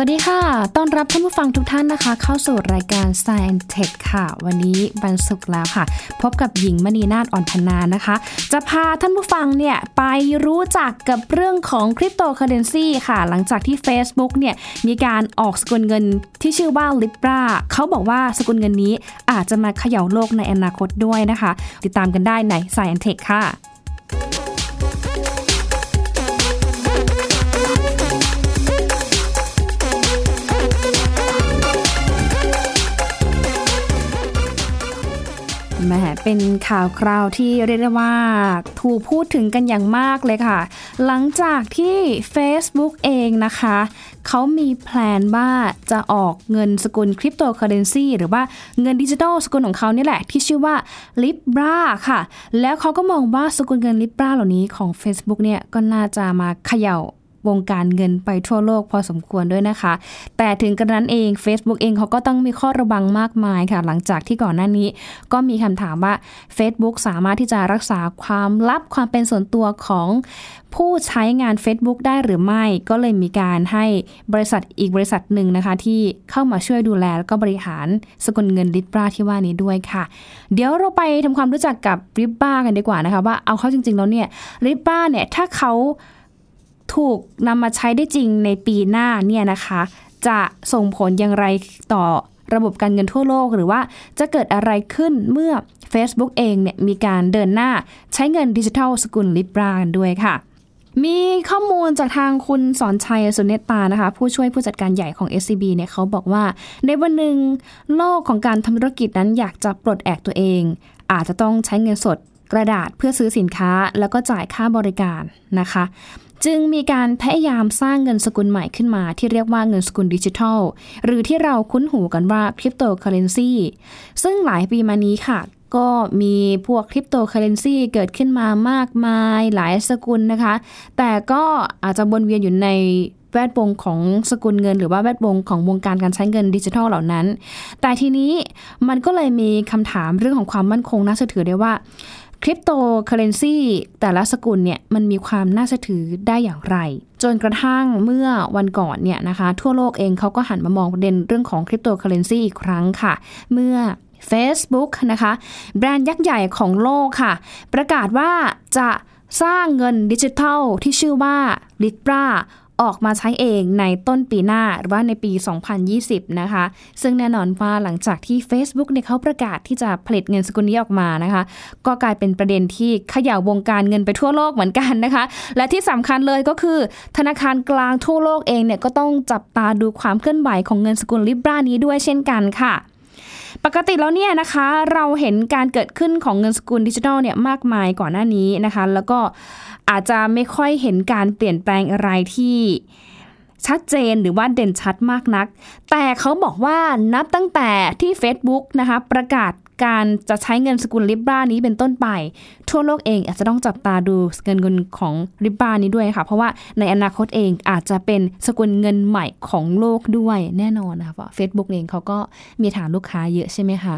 สวัสดีค่ะ ต้อนรับท่านผู้ฟังทุกท่านนะคะ เข้าสู่รายการ Science Tech ค่ะ วันนี้วันศุกร์แล้วค่ะ พบกับหญิงมณีนาฏอ่อนพนานะคะ จะพาท่านผู้ฟังเนี่ยไปรู้จักกับเรื่องของคริปโตเคอเรนซีค่ะ หลังจากที่ Facebook เนี่ยมีการออกสกุลเงินที่ชื่อว่า Libra เขาบอกว่าสกุลเงินนี้อาจจะมาเขย่าโลกในอนาคตด้วยนะคะ ติดตามกันได้ใน Science Tech ค่ะ เป็นข่าวคราวที่เรียกได้ว่าถูกพูดถึงกันอย่างมากเลยค่ะ หลังจากที่ Facebook เองนะคะ เขามีแผนว่าจะออกเงินสกุลคริปโตเคอเรนซีหรือว่าเงินดิจิทัลสกุลของเขานี่แหละ ที่ชื่อว่า Libra ค่ะ แล้วเขาก็มองว่าสกุลเงิน Libra เหล่านี้ของ Facebook เนี่ยก็น่าจะมาเขย่า วงการเงินไปทั่วโลกพอสมควรด้วยนะคะ แต่ถึงกระนั้นเอง Facebook เองเขาก็ต้องมีข้อระวังมากมายค่ะ หลังจากที่ก่อนหน้านี้ ก็มีคำถามว่า Facebook สามารถที่จะรักษาความลับความเป็นส่วนตัวของผู้ใช้งาน Facebook ได้หรือไม่ ก็เลยมีการให้บริษัทอีกบริษัทหนึ่งนะคะ ที่เข้ามาช่วยดูแลแล้วก็บริหารสกุลเงินริบราที่ว่านี้ด้วยค่ะ เดี๋ยวเราไปทำความรู้จักกับริบรากันดีกว่านะคะ ว่าเอาเข้าจริง ๆ แล้วเนี่ยริบราเนี่ยถ้าเขา ถูกนำมาใช้ได้จริงในปีหน้าเนี่ยนะคะ จะส่งผลอย่างไรต่อระบบการเงินทั่วโลก หรือว่าจะเกิดอะไรขึ้นเมื่อ Facebook เองเนี่ยมีการเดินหน้าใช้เงินดิจิทัลสกุลลิบรากันด้วยค่ะ มีข้อมูลจากทางคุณสอนชัยสุเนตตานะคะ ผู้ช่วยผู้จัดการใหญ่ของ SCB เนี่ยเขาบอกว่า ในวันหนึ่งโลกของการทำธุรกิจนั้นอยากจะปลดแอกตัวเอง อาจจะต้องใช้เงินสดกระดาษเพื่อซื้อสินค้าแล้วก็จ่ายค่าบริการนะคะ จึงมีการพยายามสร้างเงินสกุลใหม่ขึ้นมาที่เรียกว่าเงินสกุลดิจิทัล หรือที่เราคุ้นหูกันว่าคริปโตเคอเรนซีซึ่งหลายปีมานี้ค่ะ ก็มีพวกคริปโตเคอเรนซีเกิดขึ้นมามากมายหลายสกุลนะคะ แต่ก็อาจจะวนเวียนอยู่ในแวดวงของสกุลเงิน หรือว่าแวดวงของวงการการใช้เงินดิจิทัลเหล่านั้น แต่ทีนี้มันก็เลยมีคำถามเรื่องของความมั่นคงน่าเชื่อถือได้ว่า คริปโตเคเรนซีแต่ละสกุลเนี่ยมันมีความน่าเชื่อถือได้อย่างไร จนกระทั่งเมื่อวันก่อนเนี่ยนะคะทั่วโลกเองเขาก็หันมามองประเด็นเรื่องของคริปโตเคเรนซีอีกครั้งค่ะ เมื่อ Facebook นะคะแบรนด์ยักษ์ใหญ่ของโลกค่ะ ประกาศว่าจะสร้างเงินดิจิทัลที่ชื่อว่า Libra ออกมาใช้เองในต้นปีหน้าหรือว่าในปี 2020 นะคะ ซึ่งแน่นอนว่าหลังจากที่ Facebook เนี่ยเขาประกาศที่จะผลิตเงินสกุลนี้ออกมานะคะ ก็กลายเป็นประเด็นที่ขย่าวงการเงินไปทั่วโลกเหมือนกันนะคะ และที่สำคัญเลยก็คือ ธนาคารกลางทั่วโลกเองเนี่ยก็ต้องจับตาดูความเคลื่อนไหวของเงินสกุลลิบรานี้ด้วยเช่นกันค่ะ ปกติแล้วเนี่ยนะคะ เราเห็นการเกิดขึ้นของเงินสกุลดิจิทัลเนี่ยมากมายก่อนหน้านี้นะคะ แล้วก็อาจจะไม่ค่อยเห็นการเปลี่ยนแปลงอะไรที่ชัดเจนหรือว่าเด่นชัดมากนัก แต่เขาบอกว่านับตั้งแต่ที่ Facebook นะคะประกาศ การจะใช้เงินสกุลลิบรานี้เป็นต้นไป ทั่วโลกเองอาจจะต้องจับตาดูเงินเงินของลิบรานี้ด้วยค่ะ เพราะว่าในอนาคตเองอาจจะเป็นสกุลเงินใหม่ของโลกด้วยแน่นอนนะคะเพราะเฟซบุ๊กเองเขาก็มีฐานลูกค้าเยอะใช่ไหมคะ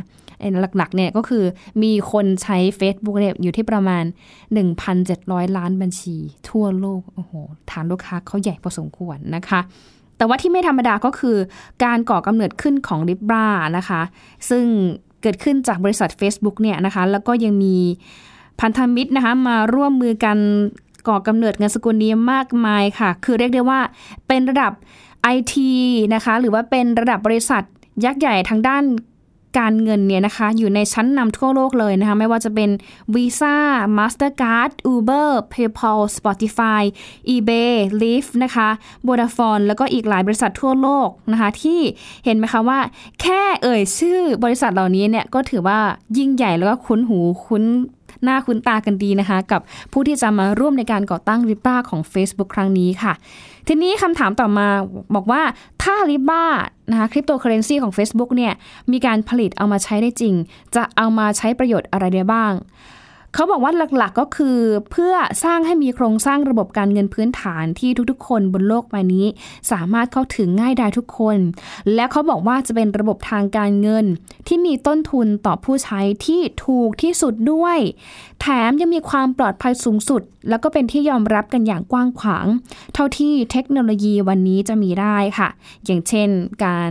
หลักๆเนี่ยก็คือมีคนใช้ Facebook เนี่ยอยู่ที่ประมาณ 1,700 ล้านบัญชี ทั่วโลกโอ้โหฐานลูกค้าเขาใหญ่พอสมควรนะคะแต่ว่าที่ไม่ธรรมดาก็คือการก่อกำเนิดขึ้นของ Libra นะคะ ซึ่ง เกิดขึ้นจากบริษัท Facebook เนี่ยนะคะแล้วก็ยังมีพันธมิตรนะคะมาร่วมมือกันก่อกำเนิดเงินสกุลนี้มากมายค่ะ คือเรียกได้ว่าเป็นระดับ IT นะคะหรือว่าเป็นระดับบริษัทยักษ์ใหญ่ทางด้าน การเงินเนี่ยนะคะอยู่ในชั้นนำทั่วโลกเลยนะคะไม่ว่าจะเป็น Visa Mastercard Uber PayPal Spotify eBay Lyft นะคะ Vodafone แล้วก็อีกหลายบริษัททั่วโลกนะคะที่เห็นไหมคะว่า แค่เอ่ยชื่อบริษัทเหล่านี้เนี่ยก็ถือว่ายิ่งใหญ่แล้วก็คุ้นหูคุ้นหน้าคุ้นตากันดีนะคะ กับผู้ที่จะมาร่วมในการก่อตั้งริบ้าของ Facebook ครั้งนี้ค่ะทีนี้คำถามต่อมาบอกว่าถ้าลิบ้านะคะคริปโตเคอเรนซีของ Facebook เนี่ยมีการผลิตเอามาใช้ได้จริง จะเอามาใช้ประโยชน์อะไรได้บ้าง เขาบอกว่าหลักๆก็คือเพื่อสร้างให้มีโครงสร้างระบบการเงินพื้นฐานที่ทุกๆ คนบนโลกใบนี้ สามารถเข้าถึงง่ายไดายทุกคน และเขาบอกว่าจะเป็นระบบทางการเงิน ที่มีต้นทุนต่อผู้ใช้ที่ถูกที่สุดด้วย แถมยังมีความปลอดภัยสูงสุด แล้วก็เป็นที่ยอมรับกันอย่างกว้างขวาง เท่าที่เทคโนโลยีวันนี้จะมีได้ค่ะ อย่างเช่นการ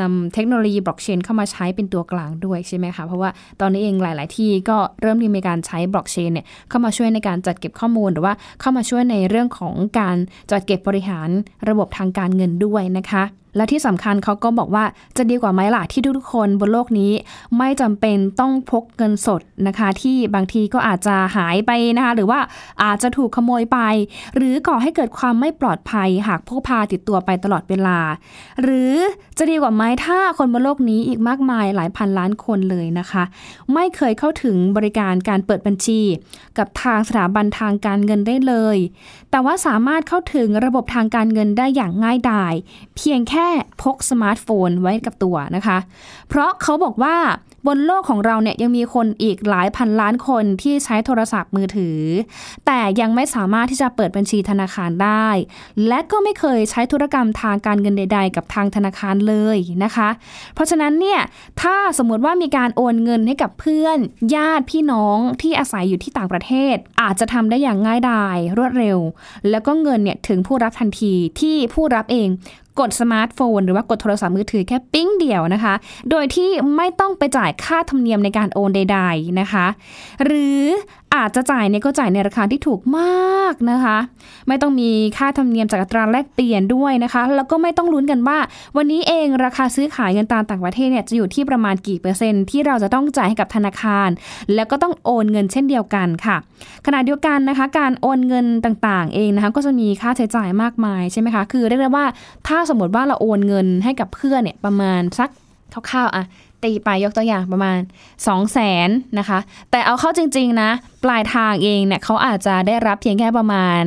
นำเทคโนโลยีบล็อกเชนเข้ามาใช้เป็นตัวกลางด้วยใช่ไหมคะเพราะว่าตอนนี้เองหลาย ๆ ที่ก็เริ่มมีการใช้บล็อกเชนเนี่ยเข้ามาช่วยในการจัดเก็บข้อมูลหรือว่าเข้ามาช่วยในเรื่องของการจัดเก็บบริหารระบบทางการเงินด้วยนะคะ และที่สำคัญเขาก็บอกว่าจะดีกว่าไหมล่ะที่ทุกๆคนบนโลกนี้ ไม่จำเป็นต้องพกเงินสดนะคะ ที่บางทีก็อาจจะหายไปนะคะ หรือว่าอาจจะถูกขโมยไป หรือก่อให้เกิดความไม่ปลอดภัย หากพกพาติดตัวไปตลอดเวลา หรือจะดีกว่าไหมถ้าคนบนโลกนี้อีกมากมายหลายพันล้านคนเลยนะคะ ไม่เคยเข้าถึงบริการการเปิดบัญชี กับทางสถาบันทางการเงินได้เลย แต่ว่าสามารถเข้าถึงระบบทางการเงินได้อย่างง่ายดาย เพียงแค่พกสมาร์ทโฟนไว้กับตัวนะคะ เพราะเขาบอกว่าบนโลกของเราเนี่ยยังมีคนอีกหลายพันล้านคนที่ใช้โทรศัพท์มือถือ แต่ยังไม่สามารถที่จะเปิดบัญชีธนาคารได้ และก็ไม่เคยใช้ธุรกรรมทางการเงินใด ๆ กับทางธนาคารเลยนะคะ เพราะฉะนั้นเนี่ยถ้าสมมติว่ามีการโอนเงินให้กับเพื่อน ญาติพี่น้องที่อาศัยอยู่ที่ต่างประเทศ อาจจะทำได้อย่างง่ายดายรวดเร็ว แล้วก็เงินเนี่ยถึงผู้รับทันทีที่ผู้รับเอง กดสมาร์ทโฟน หรือว่ากดโทรศัพท์มือถือแค่ปิ้งเดียวนะคะ โดยที่ไม่ต้องไปจ่ายค่าธรรมเนียมในการโอนใด ๆนะคะ หรืออาจจะจ่ายเนี่ยก็จ่ายในราคาที่ถูกมากนะคะ ไม่ต้องมีค่าธรรมเนียมจากอัตราแลกเปลี่ยนด้วยนะคะ แล้วก็ไม่ต้องลุ้นกันว่า วันนี้เองราคาซื้อขายเงินตราต่างประเทศเนี่ยจะอยู่ที่ประมาณกี่เปอร์เซ็นต์ที่เราจะต้องจ่ายให้กับธนาคาร แล้วก็ต้องโอนเงินเช่นเดียวกันค่ะขณะเดียวกันนะคะ การโอนเงินต่างๆ เองนะคะก็จะมีค่าใช้จ่ายมากมายใช่ไหมคะคือเรียกได้ว่าถ้าสมมติว่าเราโอนเงินให้กับเพื่อนเนี่ยประมาณสักคร่าวๆอะตีไปยกตัวอย่างประมาณ 2 0 0แสนนะคะ แต่เอาเข้าจริง ๆ นะ ปลายทางเองเนี่ยเขาอาจจะได้รับเพียงแค่ประมาณ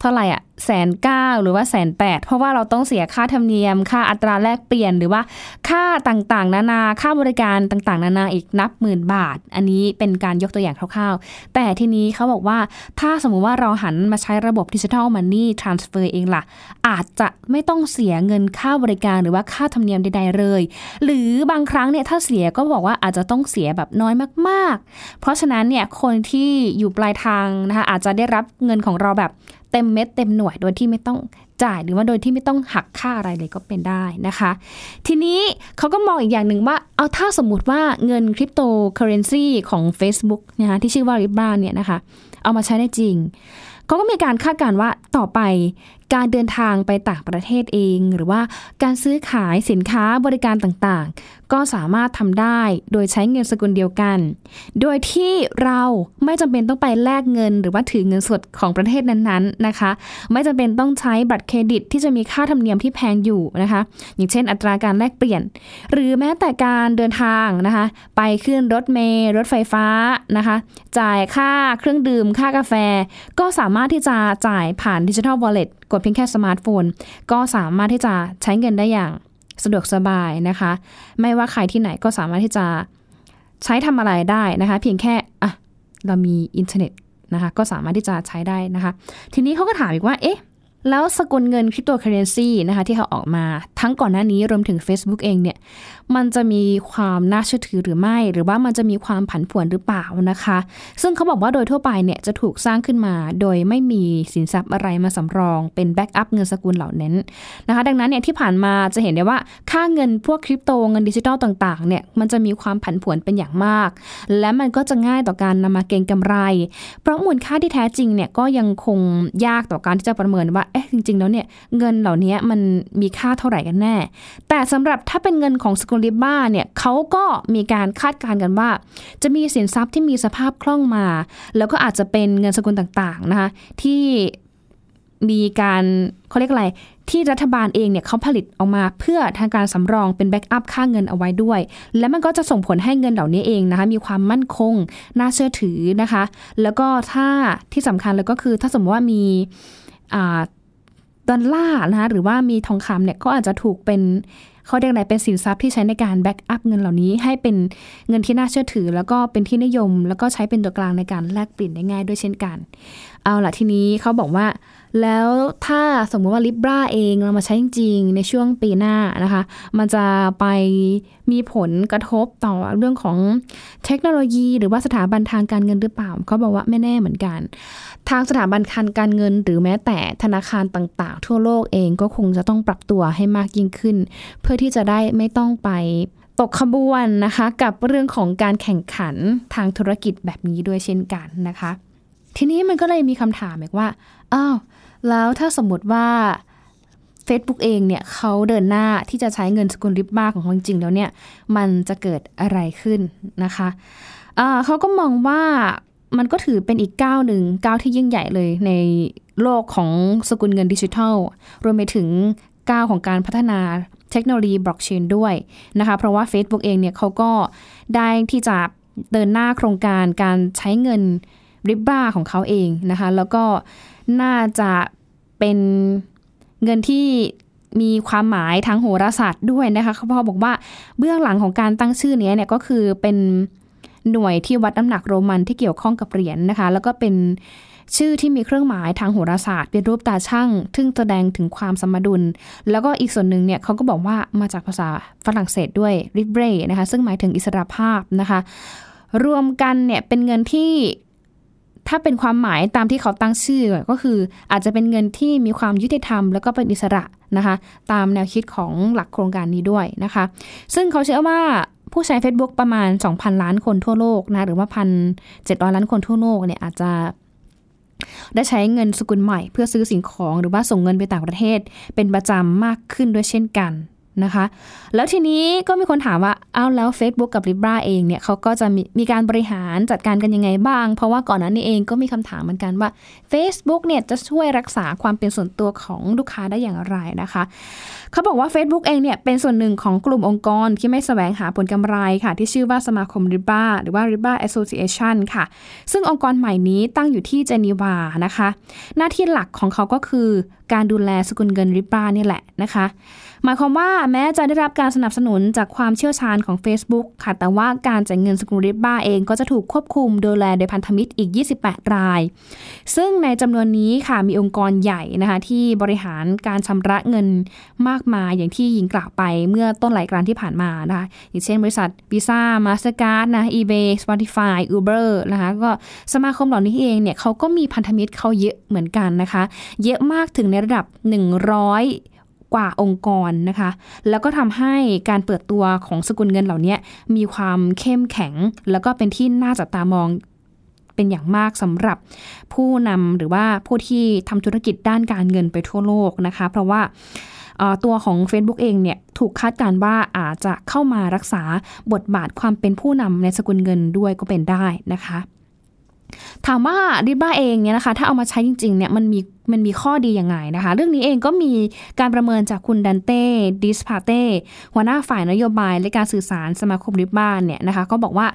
เท่าไหร่อะ แสนเก้าหรือว่าแสนแปดเพราะว่าเราต้องเสียค่าธรรมเนียม ค่าอัตราแลกเปลี่ยนหรือว่าค่าต่างๆ นานาค่าบริการต่างๆ นานาอีกนับหมื่นบาท อันนี้เป็นการยกตัวอย่างคร่าวๆ แต่ทีนี้เขาบอกว่าถ้าสมมุติว่าเราหันมาใช้ระบบดิจิทัลมันนี่ทรานสเฟอร์เองล่ะ อาจจะไม่ต้องเสียเงินค่าบริการหรือว่าค่าธรรมเนียมใดๆเลย หรือบางครั้งเนี่ยถ้าเสียก็บอกว่าอาจจะต้องเสียแบบน้อยมาก ๆ เพราะฉะนั้นเนี่ยคนที่อยู่ปลายทางนะคะอาจจะได้รับเงินของเราแบบเต็มเม็ดเต็มหน่วยโดยที่ไม่ต้องจ่ายหรือว่าโดยที่ไม่ต้องหักค่าอะไรเลยก็เป็นได้นะคะ ทีนี้เขาก็มองอีกอย่างหนึ่งว่า เอาถ้าสมมติว่าเงินคริปโตเคอเรนซีของ Facebook นะคะที่ชื่อว่าริบบ้าเนี่ยนะคะ เอามาใช้ได้จริง เขาก็มีการคาดการณ์ว่าต่อไป การเดินทางไปต่างประเทศเอง หรือว่าการซื้อขายสินค้าบริการต่างๆ ก็สามารถทำได้โดยใช้เงินสกุลเดียวกัน โดยที่เราไม่จำเป็นต้องไปแลกเงิน หรือว่าถือเงินสดของประเทศนั้นๆนะคะ ไม่จำเป็นต้องใช้บัตรเครดิตที่จะมีค่าธรรมเนียมที่แพงอยู่นะคะ อย่างเช่น อัตราการแลกเปลี่ยน หรือแม้แต่การเดินทางนะคะ ไปขึ้นรถเมล์รถไฟฟ้านะคะ จ่ายค่าเครื่องดื่มค่ากาแฟ ก็สามารถที่จะจ่ายผ่าน digital wallet กดเพียงแค่สมาร์ทโฟน ก็สามารถที่จะใช้เงินได้อย่างสะดวกสบายนะคะ ไม่ว่าใครที่ไหนก็สามารถที่จะใช้ทำอะไรได้นะคะ เพียงแค่อะเรามีอินเทอร์เน็ตนะคะ ก็สามารถที่จะใช้ได้นะคะ ทีนี้เขาก็ถามอีกว่า เอ๊ะ แล้วสกุลเงินคริปโตเคอเรนซีนะคะที่เขาออกมาทั้งก่อนหน้านี้รวมถึง Facebook เองเนี่ยมันจะมีความน่าเชื่อถือหรือไม่ หรือว่ามันจะมีความผันผวนหรือเปล่านะคะ ซึ่งเขาบอกว่าโดยทั่วไปเนี่ยจะถูกสร้างขึ้นมา โดยไม่มีสินทรัพย์อะไรมาสำรอง เป็นแบ็กอัพเงินสกุลเหล่านั้นนะคะ ดังนั้นเนี่ยที่ผ่านมาจะเห็นได้ว่าค่าเงินพวกคริปโตเงินดิจิทัลต่างๆเนี่ยมันจะมีความผันผวนเป็นอย่างมาก และมันก็จะง่ายต่อการนำมาเก็งกำไร เพราะมูลค่าที่แท้จริงเนี่ยก็ยังคงยากต่อการที่จะประเมินว่าเอ๊ะจริง ๆ แล้วเนี่ยเงินเหล่านี้มันมีค่าเท่าไหร่กันแน่ แต่สำหรับถ้าเป็นเงินของสกุล Libra เนี่ยเขาก็มีการคาดการณ์กันว่า จะมีสินทรัพย์ที่มีสภาพคล่องมา แล้วก็อาจจะเป็นเงินสกุลต่างๆนะคะที่มีการเขาเรียกอะไรที่รัฐบาลเองเนี่ยเขาผลิตออกมาเพื่อทางการสำรองเป็น backup ค่าเงินเอาไว้ด้วย และมันก็จะส่งผลให้เงินเหล่านี้เองนะคะมีความมั่นคง น่าเชื่อถือนะคะ แล้วก็ถ้าที่สำคัญเลยก็คือถ้าสมมติว่ามี ดอลลาร์นะคะหรือว่ามีทองคำเนี่ยก็อาจจะถูกเป็นเขาเรียกอะไรเป็นสินทรัพย์ที่ใช้ในการแบ็กอัพเงินเหล่านี้ ให้เป็นเงินที่น่าเชื่อถือ แล้วก็เป็นที่นิยม แล้วก็ใช้เป็นตัวกลางในการแลกเปลี่ยนได้ง่ายด้วยเช่นกัน เอาละทีนี้เขาบอกว่า แล้วถ้าสมมติว่า Libra เองเรามาใช้จริง ๆ ในช่วงปีหน้านะคะ มันจะไปมีผลกระทบต่อเรื่องของเทคโนโลยี หรือว่าสถาบันทางการเงินหรือเปล่าเขาบอกว่าไม่แน่เหมือนกัน ทางสถาบันการการเงิน หรือแม้แต่ธนาคารต่าง ๆ ทั่วโลกเองก็คงจะต้องปรับตัวให้มากยิ่งขึ้น เพื่อที่จะได้ไม่ต้องไปตกขบวนนะคะ กับเรื่องของการแข่งขันทางธุรกิจแบบนี้ด้วยเช่นกันนะคะ ทีนี้มันก็เลยมีคำถามแบบว่า อ้าว แล้วถ้าสมมติว่า Facebook เองเนี่ยเขาเดินหน้าที่จะใช้เงินสกุลริบบ้าของเขาจริงๆแล้วเนี่ย มันจะเกิดอะไรขึ้นนะคะะเขาก็มองว่ามันก็ถือเป็นอีกก้าวหนึ่งก้าวที่ยิ่งใหญ่เลยในโลกของสกุลเงินดิจิทัล รวมไปถึงก้าวของการพัฒนาเทคโนโลยีบล็อกเชนด้วยนะคะ เพราะว่า Facebook เองเนี่ยเขาก็ได้ที่จะเดินหน้าโครงการการใช้เงิน ริบบ้าของเขาเองนะคะ แล้วก็น่าจะเป็นเงินที่มีความหมายทางโหราศาสตร์ด้วยนะคะเขาบอกว่าเบื้องหลังของการตั้งชื่อนี้เนี่ยก็คือเป็นหน่วยที่วัดน้ำหนักโรมันที่เกี่ยวข้องกับเหรียญนนะคะ แล้วก็เป็นชื่อที่มีเครื่องหมายทางโหราศาสตร์ เป็นรูปตาช่างซึ่งแสดงถึงความสมดุล แล้วก็อีกส่วนหนึ่งเนี่ยเขาก็บอกว่ามาจากภาษาฝรั่งเศสด้วยริบเรนะคะ ซึ่งหมายถึงอิสระภาพนะคะ รวมกันเนี่ยเป็นเงินที่ ถ้าเป็นความหมายตามที่เขาตั้งชื่อก็คืออาจจะเป็นเงินที่มีความยุติธรรม แล้วก็เป็นอิสระนะคะ ตามแนวคิดของหลักโครงการนี้ด้วยนะคะ ซึ่งเขาเชื่อว่าผู้ใช้ Facebook ประมาณ 2,000 ล้านคนทั่วโลกนะหรือว่าพันเจ็ดร้อยล้านคนทั่วโลกเนี่ยอาจจะได้ใช้เงินสกุลใหม่เพื่อซื้อสิ่งของหรือว่าส่งเงินไปต่างประเทศ เป็นประจำมากขึ้นด้วยเช่นกัน นะคะ แล้วทีนี้ก็มีคนถามว่าเอาแล้ว Facebook กับ Libra เองเนี่ยเขาก็จะมีมีการบริหารจัดการกันยังไงบ้าง เพราะว่าก่อนหน้านี้เองก็มีคำถามเหมือนกันว่า Facebook เนี่ยจะช่วยรักษาความเป็นส่วนตัวของลูกค้าได้อย่างไรนะคะเขาบอกว่า Facebook เองเนี่ยเป็นส่วนหนึ่งของกลุ่มองค์กรที่ไม่แสวงหาผลกำไรค่ะ ที่ชื่อว่าสมาคม Libra หรือว่า Libra Association ค่ะ ซึ่งองค์กรใหม่นี้ตั้งอยู่ที่เจนีวานะคะ หน้าที่หลักของเขาก็คือการดูแลสกุลเงินริบรานี่แหละนะคะ หมายความว่าแม้จะได้รับการสนับสนุนจากความเชี่ยวชาญของ Facebook ค่ะ แต่ว่าการจ่ายเงินสกุลริบบ้าเองก็จะถูกควบคุมดูแลโดยพันธมิตรอีก 28 ราย ซึ่งในจำนวนนี้ค่ะมีองค์กรใหญ่นะคะที่บริหารการชำระเงินมากมายอย่างที่ยิงกล่าวไปเมื่อต้นหลายกานที่ผ่านมานะคะอย่างเช่นบริษัท Visa Mastercard นะ eBay Spotify Uber นะคะก็สมาคมเหล่านี้เองเนี่ยเขาก็มีพันธมิตรเขาเยอะเหมือนกันนะคะ เยอะมากถึงในระดับ 100 กว่าองค์กรนะคะ แล้วก็ทำให้การเปิดตัวของสกุลเงินเหล่านี้มีความเข้มแข็ง แล้วก็เป็นที่น่าจับตามองเป็นอย่างมากสำหรับผู้นำหรือว่าผู้ที่ทำธุรกิจด้านการเงินไปทั่วโลกนะคะ เพราะว่าตัวของ Facebook เองเนี่ยถูกคาดการว่าอาจจะเข้ามารักษาบทบาทความเป็นผู้นำในสกุลเงินด้วยก็เป็นได้นะคะ ถามว่าดิบ้าเองเนี่ยนะคะ ถ้าเอามาใช้จริงๆเนี่ยมันมี มันมีข้อดียังไงนะคะ เรื่องนี้เองก็มีการประเมินจากคุณดันเต้ดิสพาร์เต้หัวหน้าฝ่ายนโยบายและการสื่อสารสมาคม Libra เนี่ยนะคะ ก็บอกว่า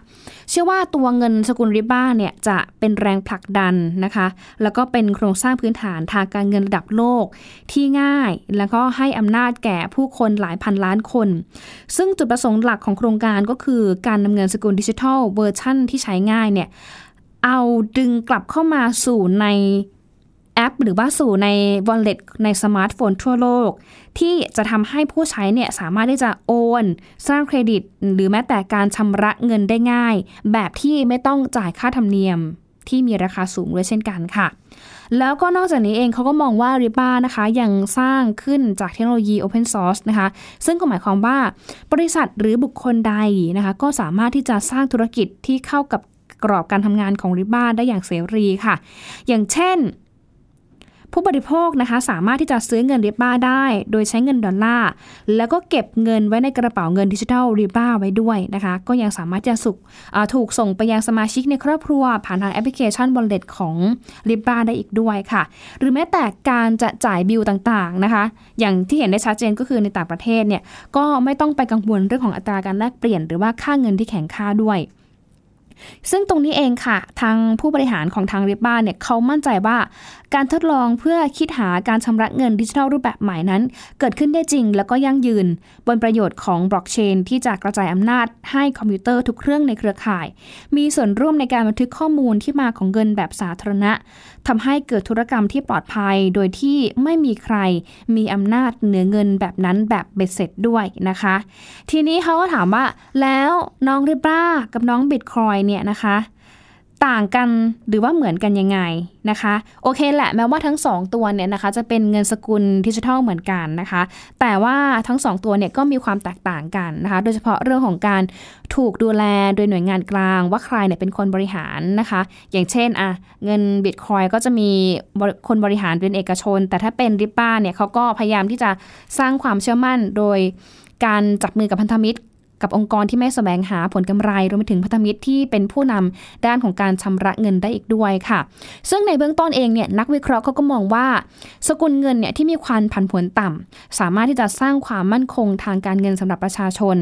เชื่อว่าตัวเงินสกุล Libra เนี่ยจะเป็นแรงผลักดันนะคะ แล้วก็เป็นโครงสร้างพื้นฐานทางการเงินระดับโลกที่ง่าย แล้วก็ให้อำนาจแก่ผู้คนหลายพันล้านคน ซึ่งจุดประสงค์หลักของโครงการก็คือการนำเงินสกุลดิจิทัลเวอร์ชั่นที่ใช้ง่ายเนี่ยเอาดึงกลับเข้ามาสู่ใน แอป หรือว่าสู่ใน wallet ในสมาร์ทโฟนทั่วโลก ที่จะทำให้ผู้ใช้เนี่ยสามารถที่จะโอน สร้างเครดิต หรือแม้แต่การชำระเงินได้ง่าย แบบที่ไม่ต้องจ่ายค่าธรรมเนียมที่มีราคาสูงด้วยเช่นกันค่ะ แล้วก็นอกจากนี้เองเขาก็มองว่า r i b a นะคะ ยังสร้างขึ้นจากเทคโนโลยี Open Source นะคะ ซึ่งก็หมายความว่าบริษัทหรือบุคคลใดนะคะ ก็สามารถที่จะสร้างธุรกิจที่เข้ากับกรอบการทำงานของ Libra ได้อย่างเสรีค่ะ อย่างเช่น ผู้บริโภคนะคะสามารถที่จะซื้อเงิน Libra ได้ โดยใช้เงินดอลลาร์แล้วก็เก็บเงินไว้ในกระเป๋าเงินดิจิทัล Libra ไว้ด้วยนะคะ ก็ยังสามารถจะสุกถูกส่งไปยังสมาชิกในครอบครัว ผ่านทางแอปพลิเคชัน wallet ของ Libra ได้อีกด้วยค่ะ หรือแม้แต่การจะจ่ายบิลต่างๆนะคะ อย่างที่เห็นได้ชัดเจนก็คือในต่างประเทศเนี่ยก็ไม่ต้องไปกังวลเรื่องของอัตราการแลกเปลี่ยน หรือว่าค่าเงินที่แข็งค่าด้วย ซึ่งตรงนี้เองค่ะ ทางผู้บริหารของทางริบบ้าเนี่ยเขามั่นใจว่า การทดลองเพื่อคิดหาการชำระเงินดิจิทัลรูปแบบใหม่นั้น เกิดขึ้นได้จริง แล้วก็ยั่งยืน บนประโยชน์ของบล็อกเชนที่จะกระจายอำนาจให้คอมพิวเตอร์ทุกเครื่องในเครือข่าย มีส่วนร่วมในการบันทึกข้อมูลที่มาของเงินแบบสาธารณะ ทำให้เกิดธุรกรรมที่ปลอดภัย โดยที่ไม่มีใครมีอำนาจเหนือเงินแบบนั้นแบบเบ็ดเสร็จด้วยนะคะ ทีนี้เขาก็ถามว่าแล้วน้องริบ้ากับน้องบิตคอยเนี่ยนะคะ ต่างกันหรือว่าเหมือนกันยังไงนะคะ โอเคแหละแม้ว่าทั้ง 2 ตัวเนี่ยนะคะ จะเป็นเงินสกุลดิจิทัลเหมือนกันนะคะ แต่ว่าทั้ง 2 ตัวเนี่ยก็มีความแตกต่างกันนะคะ โดยเฉพาะเรื่องของการถูกดูแลโดยหน่วยงานกลาง ว่าใครเนี่ยเป็นคนบริหารนะคะ อย่างเช่นอะเงินบิตคอยก็จะมีคนบริหารเป็นเอกชน แต่ถ้าเป็นริปป้าเนี่ยเขาก็พยายามที่จะสร้างความเชื่อมั่นโดยการจับมือกับพันธมิตร กับองค์กรที่ไม่แสวงหาผลกำไรรวมไปถึงพันธมิตรที่เป็นผู้นำด้านของการชำระเงินได้อีกด้วยค่ะ ซึ่งในเบื้องต้นเองเนี่ยนักวิเคราะห์เขาก็มองว่า สกุลเงินเนี่ยที่มีความผันผวนต่ำสามารถที่จะสร้างความมั่นคงทางการเงินสำหรับประชาชน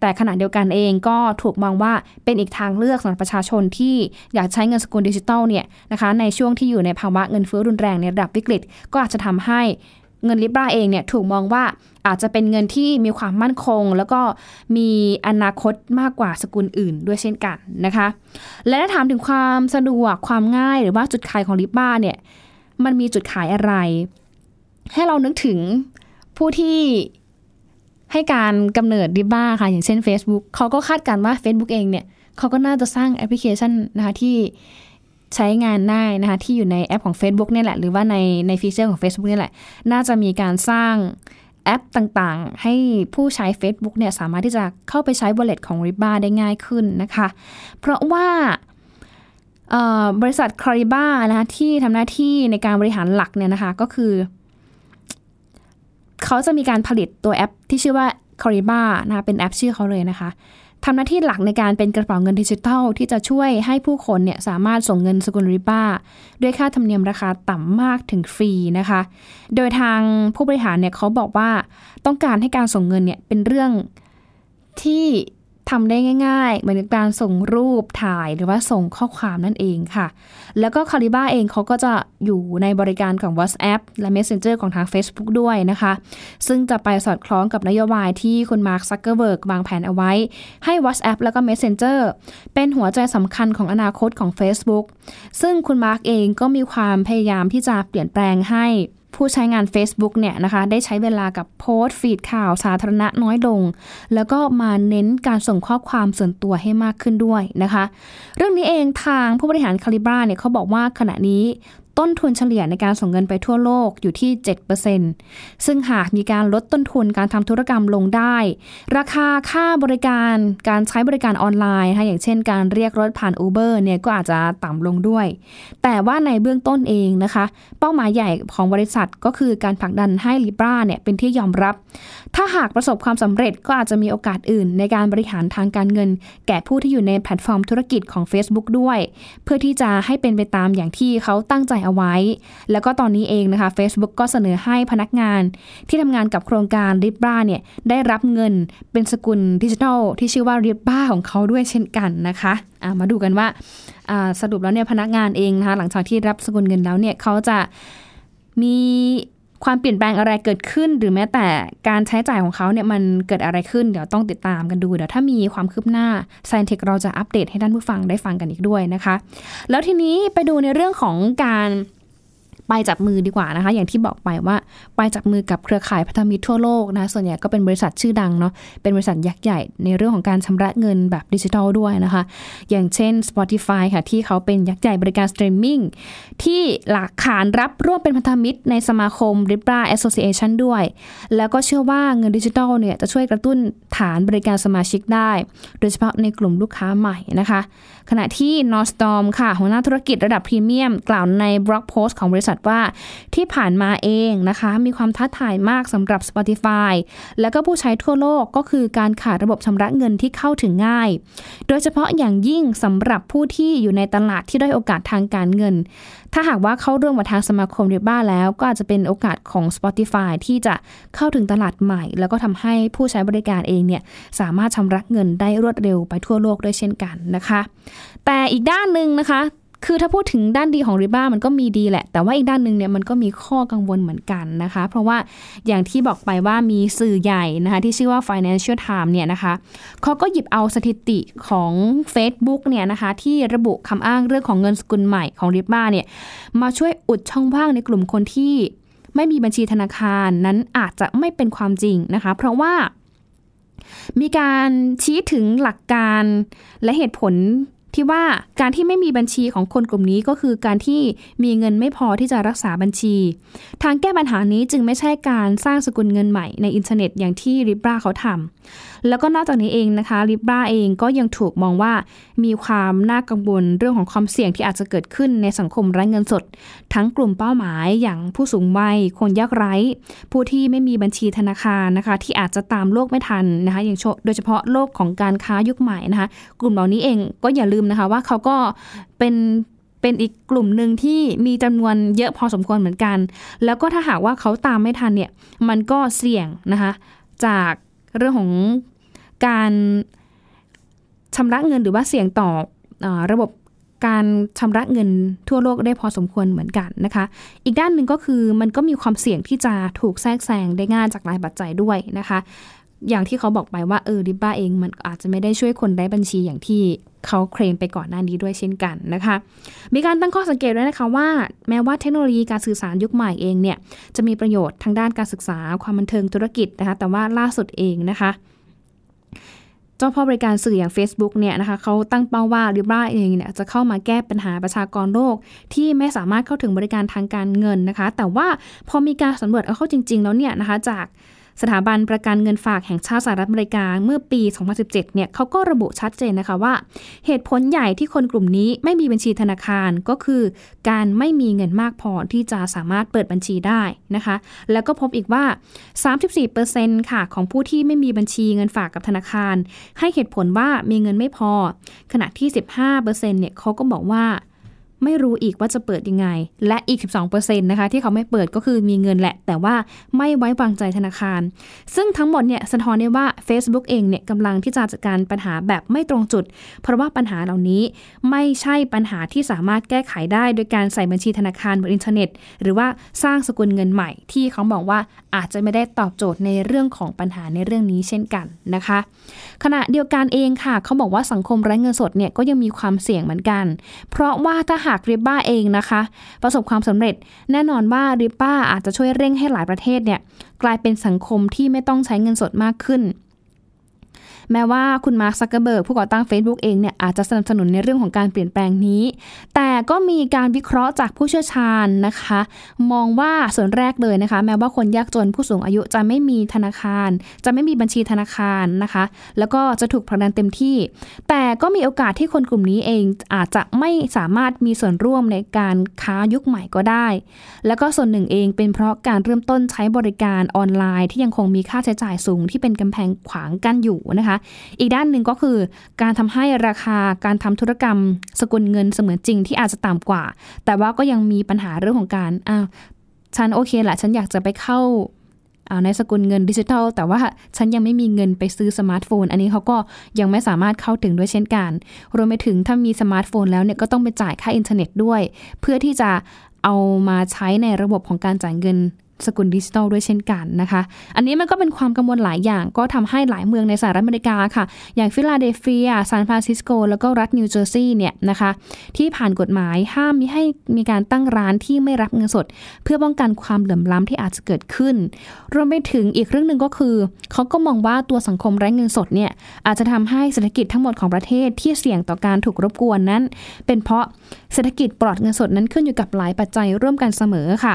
แต่ขณะเดียวกันเองก็ถูกมองว่าเป็นอีกทางเลือกสำหรับประชาชนที่อยากใช้เงินสกุลดิจิตอลเนี่ยนะคะในช่วงที่อยู่ในภาวะเงินเฟ้อรุนแรงในระดับวิกฤต ก็อาจจะทำให้ เงินลิบราเองเนี่ยถูกมองว่าอาจจะเป็นเงินที่มีความมั่นคง แล้วก็มีอนาคตมากกว่าสกุลอื่นด้วยเช่นกันนะคะ และถ้าถามถึงความสะดวกความง่ายหรือว่าจุดขายของลิบราเนี่ยมันมีจุดขายอะไร ให้เรานึกถึงผู้ที่ให้การกำเนิดดิบ้าค่ะอย่างเช่น Facebook เขาก็คาดการว่า Facebook เองเนี่ยเขาก็น่าจะสร้างแอปพลิเคชันนะคะที่ ใช้งานได้นะคะที่อยู่ในแอปของ Facebook นี่แหละ หรือว่าในใน feature ของ Facebook นี่แหละ น่าจะมีการสร้างแอปต่างๆ ให้ผู้ใช้ Facebook เนี่ยสามารถที่จะเข้าไปใช้ wallet ของ r i b a ได้ง่ายขึ้นนะคะ เพราะว่าบริษัท Calibra นะคะที่ทำหน้าที่ในการบริหารหลักเนี่ยนะคะก็คือ เขาจะมีการผลิตตัวแอปที่ชื่อว่า Calibra นะคะเป็นแอปชื่อเขาเลยนะคะ ทำหน้าที่หลักในการเป็นกระเป๋าเงินดิจิทัล ที่จะช่วยให้ผู้คนเนี่ยสามารถส่งเงินสกุลริบ้า ด้วยค่าธรรมเนียมราคาต่ำมากถึงฟรีนะคะ โดยทางผู้บริหารเนี่ยเขาบอกว่าต้องการให้การส่งเงินเนี่ยเป็นเรื่องที่ ทำได้ง่าย ๆ เหมือนการส่งรูปถ่ายหรือว่าส่งข้อความนั่นเองค่ะ แล้วก็คาริบ้าเองเขาก็จะอยู่ในบริการของ WhatsApp และ Messenger ของทาง Facebook ด้วยนะคะ ซึ่งจะไปสอดคล้องกับนโยบายที่คุณมาร์คซักเกอร์เบิร์กวางแผนเอาไว้ ให้ WhatsApp แล้วก็ Messenger เป็นหัวใจสำคัญของอนาคตของ Facebook ซึ่งคุณมาร์คเองก็มีความพยายามที่จะเปลี่ยนแปลงให้ ผู้ใช้งาน Facebook เนี่ยนะคะได้ใช้เวลากับโพสต์ฟีดข่าวสาธารณะน้อยลง แล้วก็มาเน้นการส่งข้อความส่วนตัวให้มากขึ้นด้วยนะคะ เรื่องนี้เองทางผู้บริหาร Calibra เนี่ยเขาบอกว่าขณะนี้ ต้นทุนเฉลี่ยในการส่งเงินไปทั่วโลกอยู่ที่ 7%ซึ่งหากมีการลดต้นทุนการทำธุรกรรมลงได้ ราคาค่าบริการการใช้บริการออนไลน์นะคะอย่างเช่น การเรียกรถผ่าน Uber เนี่ยก็อาจจะต่ำลงด้วย แต่ว่าในเบื้องต้นเองนะคะ เป้าหมายใหญ่ของบริษัทก็คือการผลักดันให้ Libra เนี่ยเป็นที่ยอมรับ ถ้าหากประสบความสำเร็จก็อาจจะมีโอกาสอื่น ในการบริหารทางการเงิน แก่ผู้ที่อยู่ในแพลตฟอร์มธุรกิจของ Facebook ด้วย เพื่อที่จะให้เป็นไปตามอย่างที่เขาตั้งใจเอาไว้ แล้วก็ตอนนี้เองนะคะ Facebook ก็เสนอให้พนักงานที่ทำงานกับโครงการ r i b าเนี่ยได้รับเงินเป็นสกุลดิจิทัลที่ชื่อว่า r i b าของเขาด้วยเช่นกันนะคะะมาดูกันว่าสรุปแล้วเนี่ยพนักงานเองนะคะหลังจากที่รับสกุลเงินแล้วเนี่ยเขาจะมี ความเปลี่ยนแปลงอะไรเกิดขึ้น หรือแม้แต่การใช้จ่ายของเขาเนี่ยมันเกิดอะไรขึ้น เดี๋ยวต้องติดตามกันดู เดี๋ยวถ้ามีความคืบหน้า Scientech เราจะอัปเดตให้ท่านผู้ฟังได้ฟังกันอีกด้วยนะคะ แล้วทีนี้ไปดูในเรื่องของการ ไปจับมือดีกว่านะคะ อย่างที่บอกไปว่าไปจับมือกับเครือข่ายพันธมิตรทั่วโลกนะส่วนใหญ่ก็เป็นบริษัทชื่อดังเนาะเป็นบริษัทยักษ์ใหญ่ในเรื่องของการชำระเงินแบบดิจิทัลด้วยนะคะ อย่างเช่น Spotify ค่ะที่เขาเป็นยักษ์ใหญ่บริการสตรีมมิ่งที่หลักฐานรับร่วมเป็นพันธมิตรในสมาคม Libra Association ด้วย แล้วก็เชื่อว่าเงินดิจิทัลเนี่ยจะช่วยกระตุ้นฐานบริการสมาชิกได้ โดยเฉพาะในกลุ่มลูกค้าใหม่นะคะ ขณะที่นอสตอมค่ะหัวหน้าธุรกิจระดับพรีเมียม กล่าวในบล็อกโพสต์ของบริษัทว่า ที่ผ่านมาเองนะคะ มีความท้าทายมากสำหรับ Spotify และก็ผู้ใช้ทั่วโลกก็คือการขาดระบบชำระเงินที่เข้าถึงง่าย โดยเฉพาะอย่างยิ่งสำหรับผู้ที่อยู่ในตลาดที่ได้โอกาสทางการเงิน ถ้าหากว่าเข้าร่วมกับทางสมาคมริบ้าแล้วก็อาจจะเป็นโอกาสของ Spotify ที่จะเข้าถึงตลาดใหม่ แล้วก็ทำให้ผู้ใช้บริการเองเนี่ยสามารถชำระเงินได้รวดเร็วไปทั่วโลกด้วยเช่นกันนะคะ แต่อีกด้านหนึ่งนะคะ คือถ้าพูดถึงด้านดีของริบ้ามันก็มีดีแหละ แต่ว่าอีกด้านหนึ่งเนี่ยมันก็มีข้อกังวลเหมือนกันนะคะ เพราะว่าอย่างที่บอกไปว่ามีสื่อใหญ่นะคะที่ชื่อว่า Financial Times เนี่ยนะคะเขาก็หยิบเอาสถิติของ Facebook เนี่ยนะคะที่ระบุคำอ้างเรื่องของเงินสกุลใหม่ของริบ้าเนี่ยมาช่วยอุดช่องว่างในกลุ่มคนที่ไม่มีบัญชีธนาคารนั้นอาจจะไม่เป็นความจริงนะคะ เพราะว่ามีการชี้ถึงหลักการและเหตุผล ที่ว่าการที่ไม่มีบัญชีของคนกลุ่มนี้ก็คือการที่มีเงินไม่พอที่จะรักษาบัญชี ทางแก้ปัญหานี้จึงไม่ใช่การสร้างสกุลเงินใหม่ในอินเทอร์เน็ตอย่างที่ริบราเขาทำ แล้วก็นอกจากนี้เองนะคะลิบราเองก็ยังถูกมองว่ามีความน่ากังวลเรื่องของความเสี่ยงที่อาจจะเกิดขึ้นในสังคมไร้เงินสด ทั้งกลุ่มเป้าหมายอย่างผู้สูงวัย คนยากไร้ ผู้ที่ไม่มีบัญชีธนาคารนะคะ ที่อาจจะตามโลกไม่ทันนะคะอย่างโดยเฉพาะโลกของการค้ายุคใหม่นะคะ กลุ่มเหล่านี้เองก็อย่าลืมนะคะว่าเขาก็เป็นเป็นอีกกลุ่มหนึ่งที่มีจำนวนเยอะพอสมควรเหมือนกัน แล้วก็ถ้าหากว่าเขาตามไม่ทันเนี่ย มันก็เสี่ยงนะคะ จากเรื่องของ การชำระเงินหรือว่าเสี่ยงต่ออระบบการชำระเงินทั่วโลกได้พอสมควรเหมือนกันนะคะ อีกด้านหนึ่งก็คือมันก็มีความเสี่ยงที่จะถูกแทรกแซงได้ง่ายจากหลายปัจจัยด้วยนะคะ อย่างที่เขาบอกไปว่าเออริบ้าเองมันอาจจะไม่ได้ช่วยคนได้บัญชีอย่างที่เขาเคลมไปก่อนหน้านี้ด้วยเช่นกันนะคะ มีการตั้งข้อสังเกตด้วยนะคะว่า แม้ว่าเทคโนโลยีการสื่อสารยุคใหม่เองเนี่ยจะมีประโยชน์ทางด้านการศึกษาความบันเทิงธุรกิจนะคะแต่ว่าล่าสุดเองนะคะ เจ้าพ่อบริการสื่ออย่าง Facebook เนี่ยนะคะเขาตั้งเป้าว่าดิบราเองเนี่ยจะเข้ามาแก้ปัญหาประชากรโลก ที่ไม่สามารถเข้าถึงบริการทางการเงินนะคะ แต่ว่าพอมีการสำรวจเอาเข้าจริง ๆ แล้วเนี่ยนะคะจาก สถาบันประกันเงินฝากแห่งชาติสหรัฐอเมริกาเมื่อปี 2017 เนี่ยเขาก็ระบุชัดเจนนะคะว่า เหตุผลใหญ่ที่คนกลุ่มนี้ไม่มีบัญชีธนาคารก็คือ การไม่มีเงินมากพอที่จะสามารถเปิดบัญชีได้นะคะ แล้วก็พบอีกว่า 34%ค่ะของผู้ที่ไม่มีบัญชีเงินฝากกับธนาคาร ให้เหตุผลว่ามีเงินไม่พอ ขณะที่ 15%เนี่ยเขาก็บอกว่า ไม่รู้อีกว่าจะเปิดยังไง และอีก 12%นะคะที่เขาไม่เปิดก็คือมีเงินแหละ แต่ว่าไม่ไว้วางใจธนาคาร ซึ่งทั้งหมดเนี่ยสะท้อนได้ว่า Facebook เองเนี่ยกำลังที่จะจัดการปัญหาแบบไม่ตรงจุด เพราะว่าปัญหาเหล่านี้ไม่ใช่ปัญหาที่สามารถแก้ไขได้ โดยการใส่บัญชีธนาคารบนอินเทอร์เน็ต หรือว่าสร้างสกุลเงินใหม่ ที่เขาบอกว่าอาจจะไม่ได้ตอบโจทย์ในเรื่องของปัญหาในเรื่องนี้เช่นกันนะคะ ขณะเดียวกันเองค่ะ เขาบอกว่าสังคมไร้เงินสดเนี่ยก็ยังมีความเสี่ยงเหมือนกัน เพราะว่าถ้าหากริบบ้าเองนะคะ ประสบความสำเร็จแน่นอนว่าริบบ้าอาจจะช่วยเร่งให้หลายประเทศเนี่ยกลายเป็นสังคมที่ไม่ต้องใช้เงินสดมากขึ้น แม้ว่าคุณมาร์คซักเกอร์เบิร์กผู้ก่อตั้ง Facebook เองเนี่ยอาจจะสนับสนุนในเรื่องของการเปลี่ยนแปลงนี้ แต่ก็มีการวิเคราะห์จากผู้เชี่ยวชาญนะคะ มองว่าส่วนแรกเลยนะคะ แม้ว่าคนยากจนผู้สูงอายุจะไม่มีธนาคาร จะไม่มีบัญชีธนาคารนะคะ แล้วก็จะถูกผลักดันเต็มที่ แต่ก็มีโอกาสที่คนกลุ่มนี้เองอาจจะไม่สามารถมีส่วนร่วมในการค้ายุคใหม่ก็ได้ แล้วก็ส่วนหนึ่งเองเป็นเพราะการเริ่มต้นใช้บริการออนไลน์ ที่ยังคงมีค่าใช้จ่ายสูงที่เป็นกำแพงขวางกั้นอยู่นะคะอีกด้านหนึ่งก็คือการทำให้ราคาการทำธุรกรรมสกุลเงินเสมือนจริงที่อาจจะต่ำกว่า แต่ว่าก็ยังมีปัญหาเรื่องของการอ้าวฉันโอเคแหละฉันอยากจะไปเข้าในสกุลเงินดิจิทัล แต่ว่าฉันยังไม่มีเงินไปซื้อสมาร์ทโฟน อันนี้เขาก็ยังไม่สามารถเข้าถึงด้วยเช่นกัน รวมไปถึงถ้ามีสมาร์ทโฟนแล้วเนี่ยก็ต้องไปจ่ายค่าอินเทอร์เน็ตด้วย เพื่อที่จะเอามาใช้ในระบบของการจ่ายเงิน สกุลดิจิทัลด้วยเช่นกันนะคะ อันนี้มันก็เป็นความกังวลหลายอย่างก็ทำให้หลายเมืองในสหรัฐอเมริกาค่ะ อย่างฟิลาเดลเฟียซานฟรานซิสโก แล้วก็รัฐนิวเจอร์ซีย์เนี่ยนะคะ ที่ผ่านกฎหมายห้ามมิให้มีการตั้งร้านที่ไม่รับเงินสด เพื่อป้องกันความเหลื่อมล้ำที่อาจจะเกิดขึ้น รวมไปถึงอีกเรื่องหนึ่งก็คือ เขาก็มองว่าตัวสังคมไร้เงินสดเนี่ยอาจจะทำให้เศรษฐกิจทั้งหมดของประเทศที่เสี่ยงต่อการถูกรบกวนนั้น เป็นเพราะเศรษฐกิจปลอดเงินสดนั้นขึ้นอยู่กับหลายปัจจัยร่วมกันเสมอค่ะ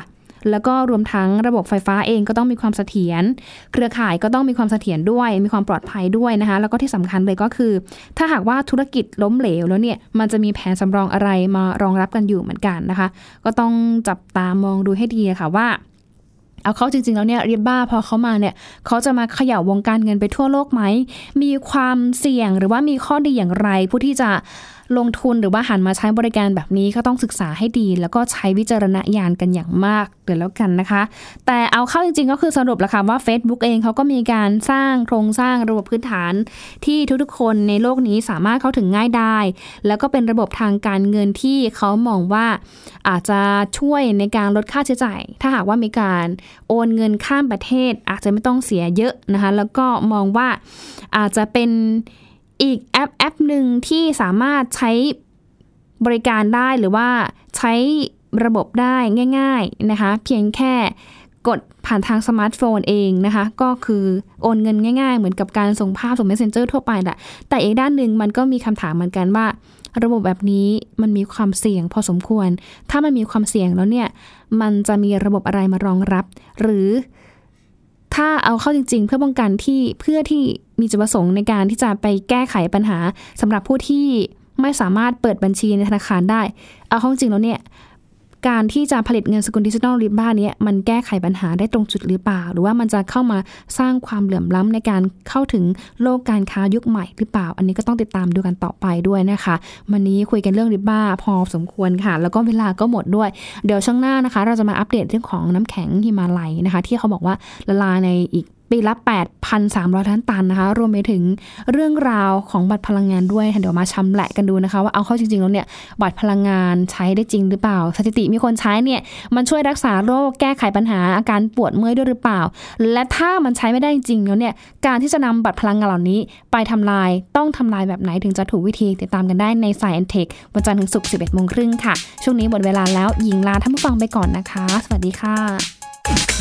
แล้วก็รวมทั้งระบบไฟฟ้าเองก็ต้องมีความเสถียร เครือข่ายก็ต้องมีความเสถียรด้วย มีความปลอดภัยด้วยนะคะ แล้วก็ที่สำคัญเลยก็คือ ถ้าหากว่าธุรกิจล้มเหลวแล้วเนี่ย มันจะมีแผนสำรองอะไรมารองรับกันอยู่เหมือนกันนะคะ ก็ต้องจับตามองดูให้ดีค่ะว่าเอาเขาจริงๆ แล้วเนี่ยริบบ้าพอเขามาเนี่ยเขาจะมาเขย่าวงการเงินไปทั่วโลกไหม มีความเสี่ยงหรือว่ามีข้อดีอย่างไร ผู้ที่จะ ลงทุนหรือว่าหันมาใช้บริการแบบนี้ก็ต้องศึกษาให้ดี แล้วก็ใช้วิจารณญาณกันอย่างมากเดี๋ยวแล้วกันนะคะ แต่เอาเข้าจริงๆ ก็คือสรุปแล้วค่ะว่า Facebook เองเขาก็มีการสร้างโครงสร้างระบบพื้นฐาน ที่ทุกๆ คนในโลกนี้สามารถเข้าถึงง่ายได้ แล้วก็เป็นระบบทางการเงินที่เขามองว่าอาจจะช่วยในการลดค่าใช้จ่าย ถ้าหากว่ามีการโอนเงินข้ามประเทศ อาจจะไม่ต้องเสียเยอะนะคะแล้วก็มองว่าอาจจะเป็น อีกแอปแอปหนึ่งที่สามารถใช้บริการได้หรือว่าใช้ระบบได้ง่าย ๆนะคะ เพียงแค่กดผ่านทางสมาร์ทโฟนเองนะคะ ก็คือโอนเงินง่ายๆ เหมือนกับการส่งภาพส่ง messenger ทั่วไปแหละแต่อีกด้านหนึ่งมันก็มีคำถามเหมือนกันว่า ระบบแบบนี้มันมีความเสี่ยงพอสมควร ถ้ามันมีความเสี่ยงแล้วเนี่ย มันจะมีระบบอะไรมารองรับ หรือ ถ้าเอาเข้าจริง ๆ เพื่อป้องกันที่เพื่อที่มีจุดประสงค์ในการที่จะไปแก้ไขปัญหาสำหรับผู้ที่ไม่สามารถเปิดบัญชีในธนาคารได้ เอาเข้าจริงแล้วเนี่ย การที่จะผลิตเงินสกุลดิจิทัลริบบ้านี้มันแก้ไขปัญหาได้ตรงจุดหรือเปล่า หรือว่ามันจะเข้ามาสร้างความเหลื่อมล้ำในการเข้าถึงโลกการค้ายุคใหม่หรือเปล่า อันนี้ก็ต้องติดตามดูกันต่อไปด้วยนะคะวันนี้คุยกันเรื่องริบบ้าพอสมควรค่ะ แล้วก็เวลาก็หมดด้วย เดี๋ยวช่วงหน้านะคะ เราจะมาอัปเดตเรื่องของน้ำแข็งหิมาลัยนะคะ ที่เขาบอกว่าละลายในอีก ปีละ 8,300 ล้านตันนะคะ รวมไปถึงเรื่องราวของบัตรพลังงานด้วย เดี๋ยวมาชำแหละกันดูนะคะ ว่าเอาเข้าจริงๆแล้วเนี่ย บัตรพลังงานใช้ได้จริงหรือเปล่า สถิติมีคนใช้เนี่ย มันช่วยรักษาโรคแก้ไขปัญหาอาการปวดเมื่อยด้วยหรือเปล่า และถ้ามันใช้ไม่ได้จริงแล้วเนี่ย การที่จะนำบัตรพลังงานเหล่านี้ ไปทำลายต้องทำลายแบบไหนถึงจะถูกวิธีติดตามกันได้ในสายแอนเทควันจันทร์ถึงศุกร์11โมงครึ่งค่ะ ช่วงนี้หมดเวลาแล้วยิงลาท่านผู้ฟังไปก่อนนะคะ สวัสดีค่ะ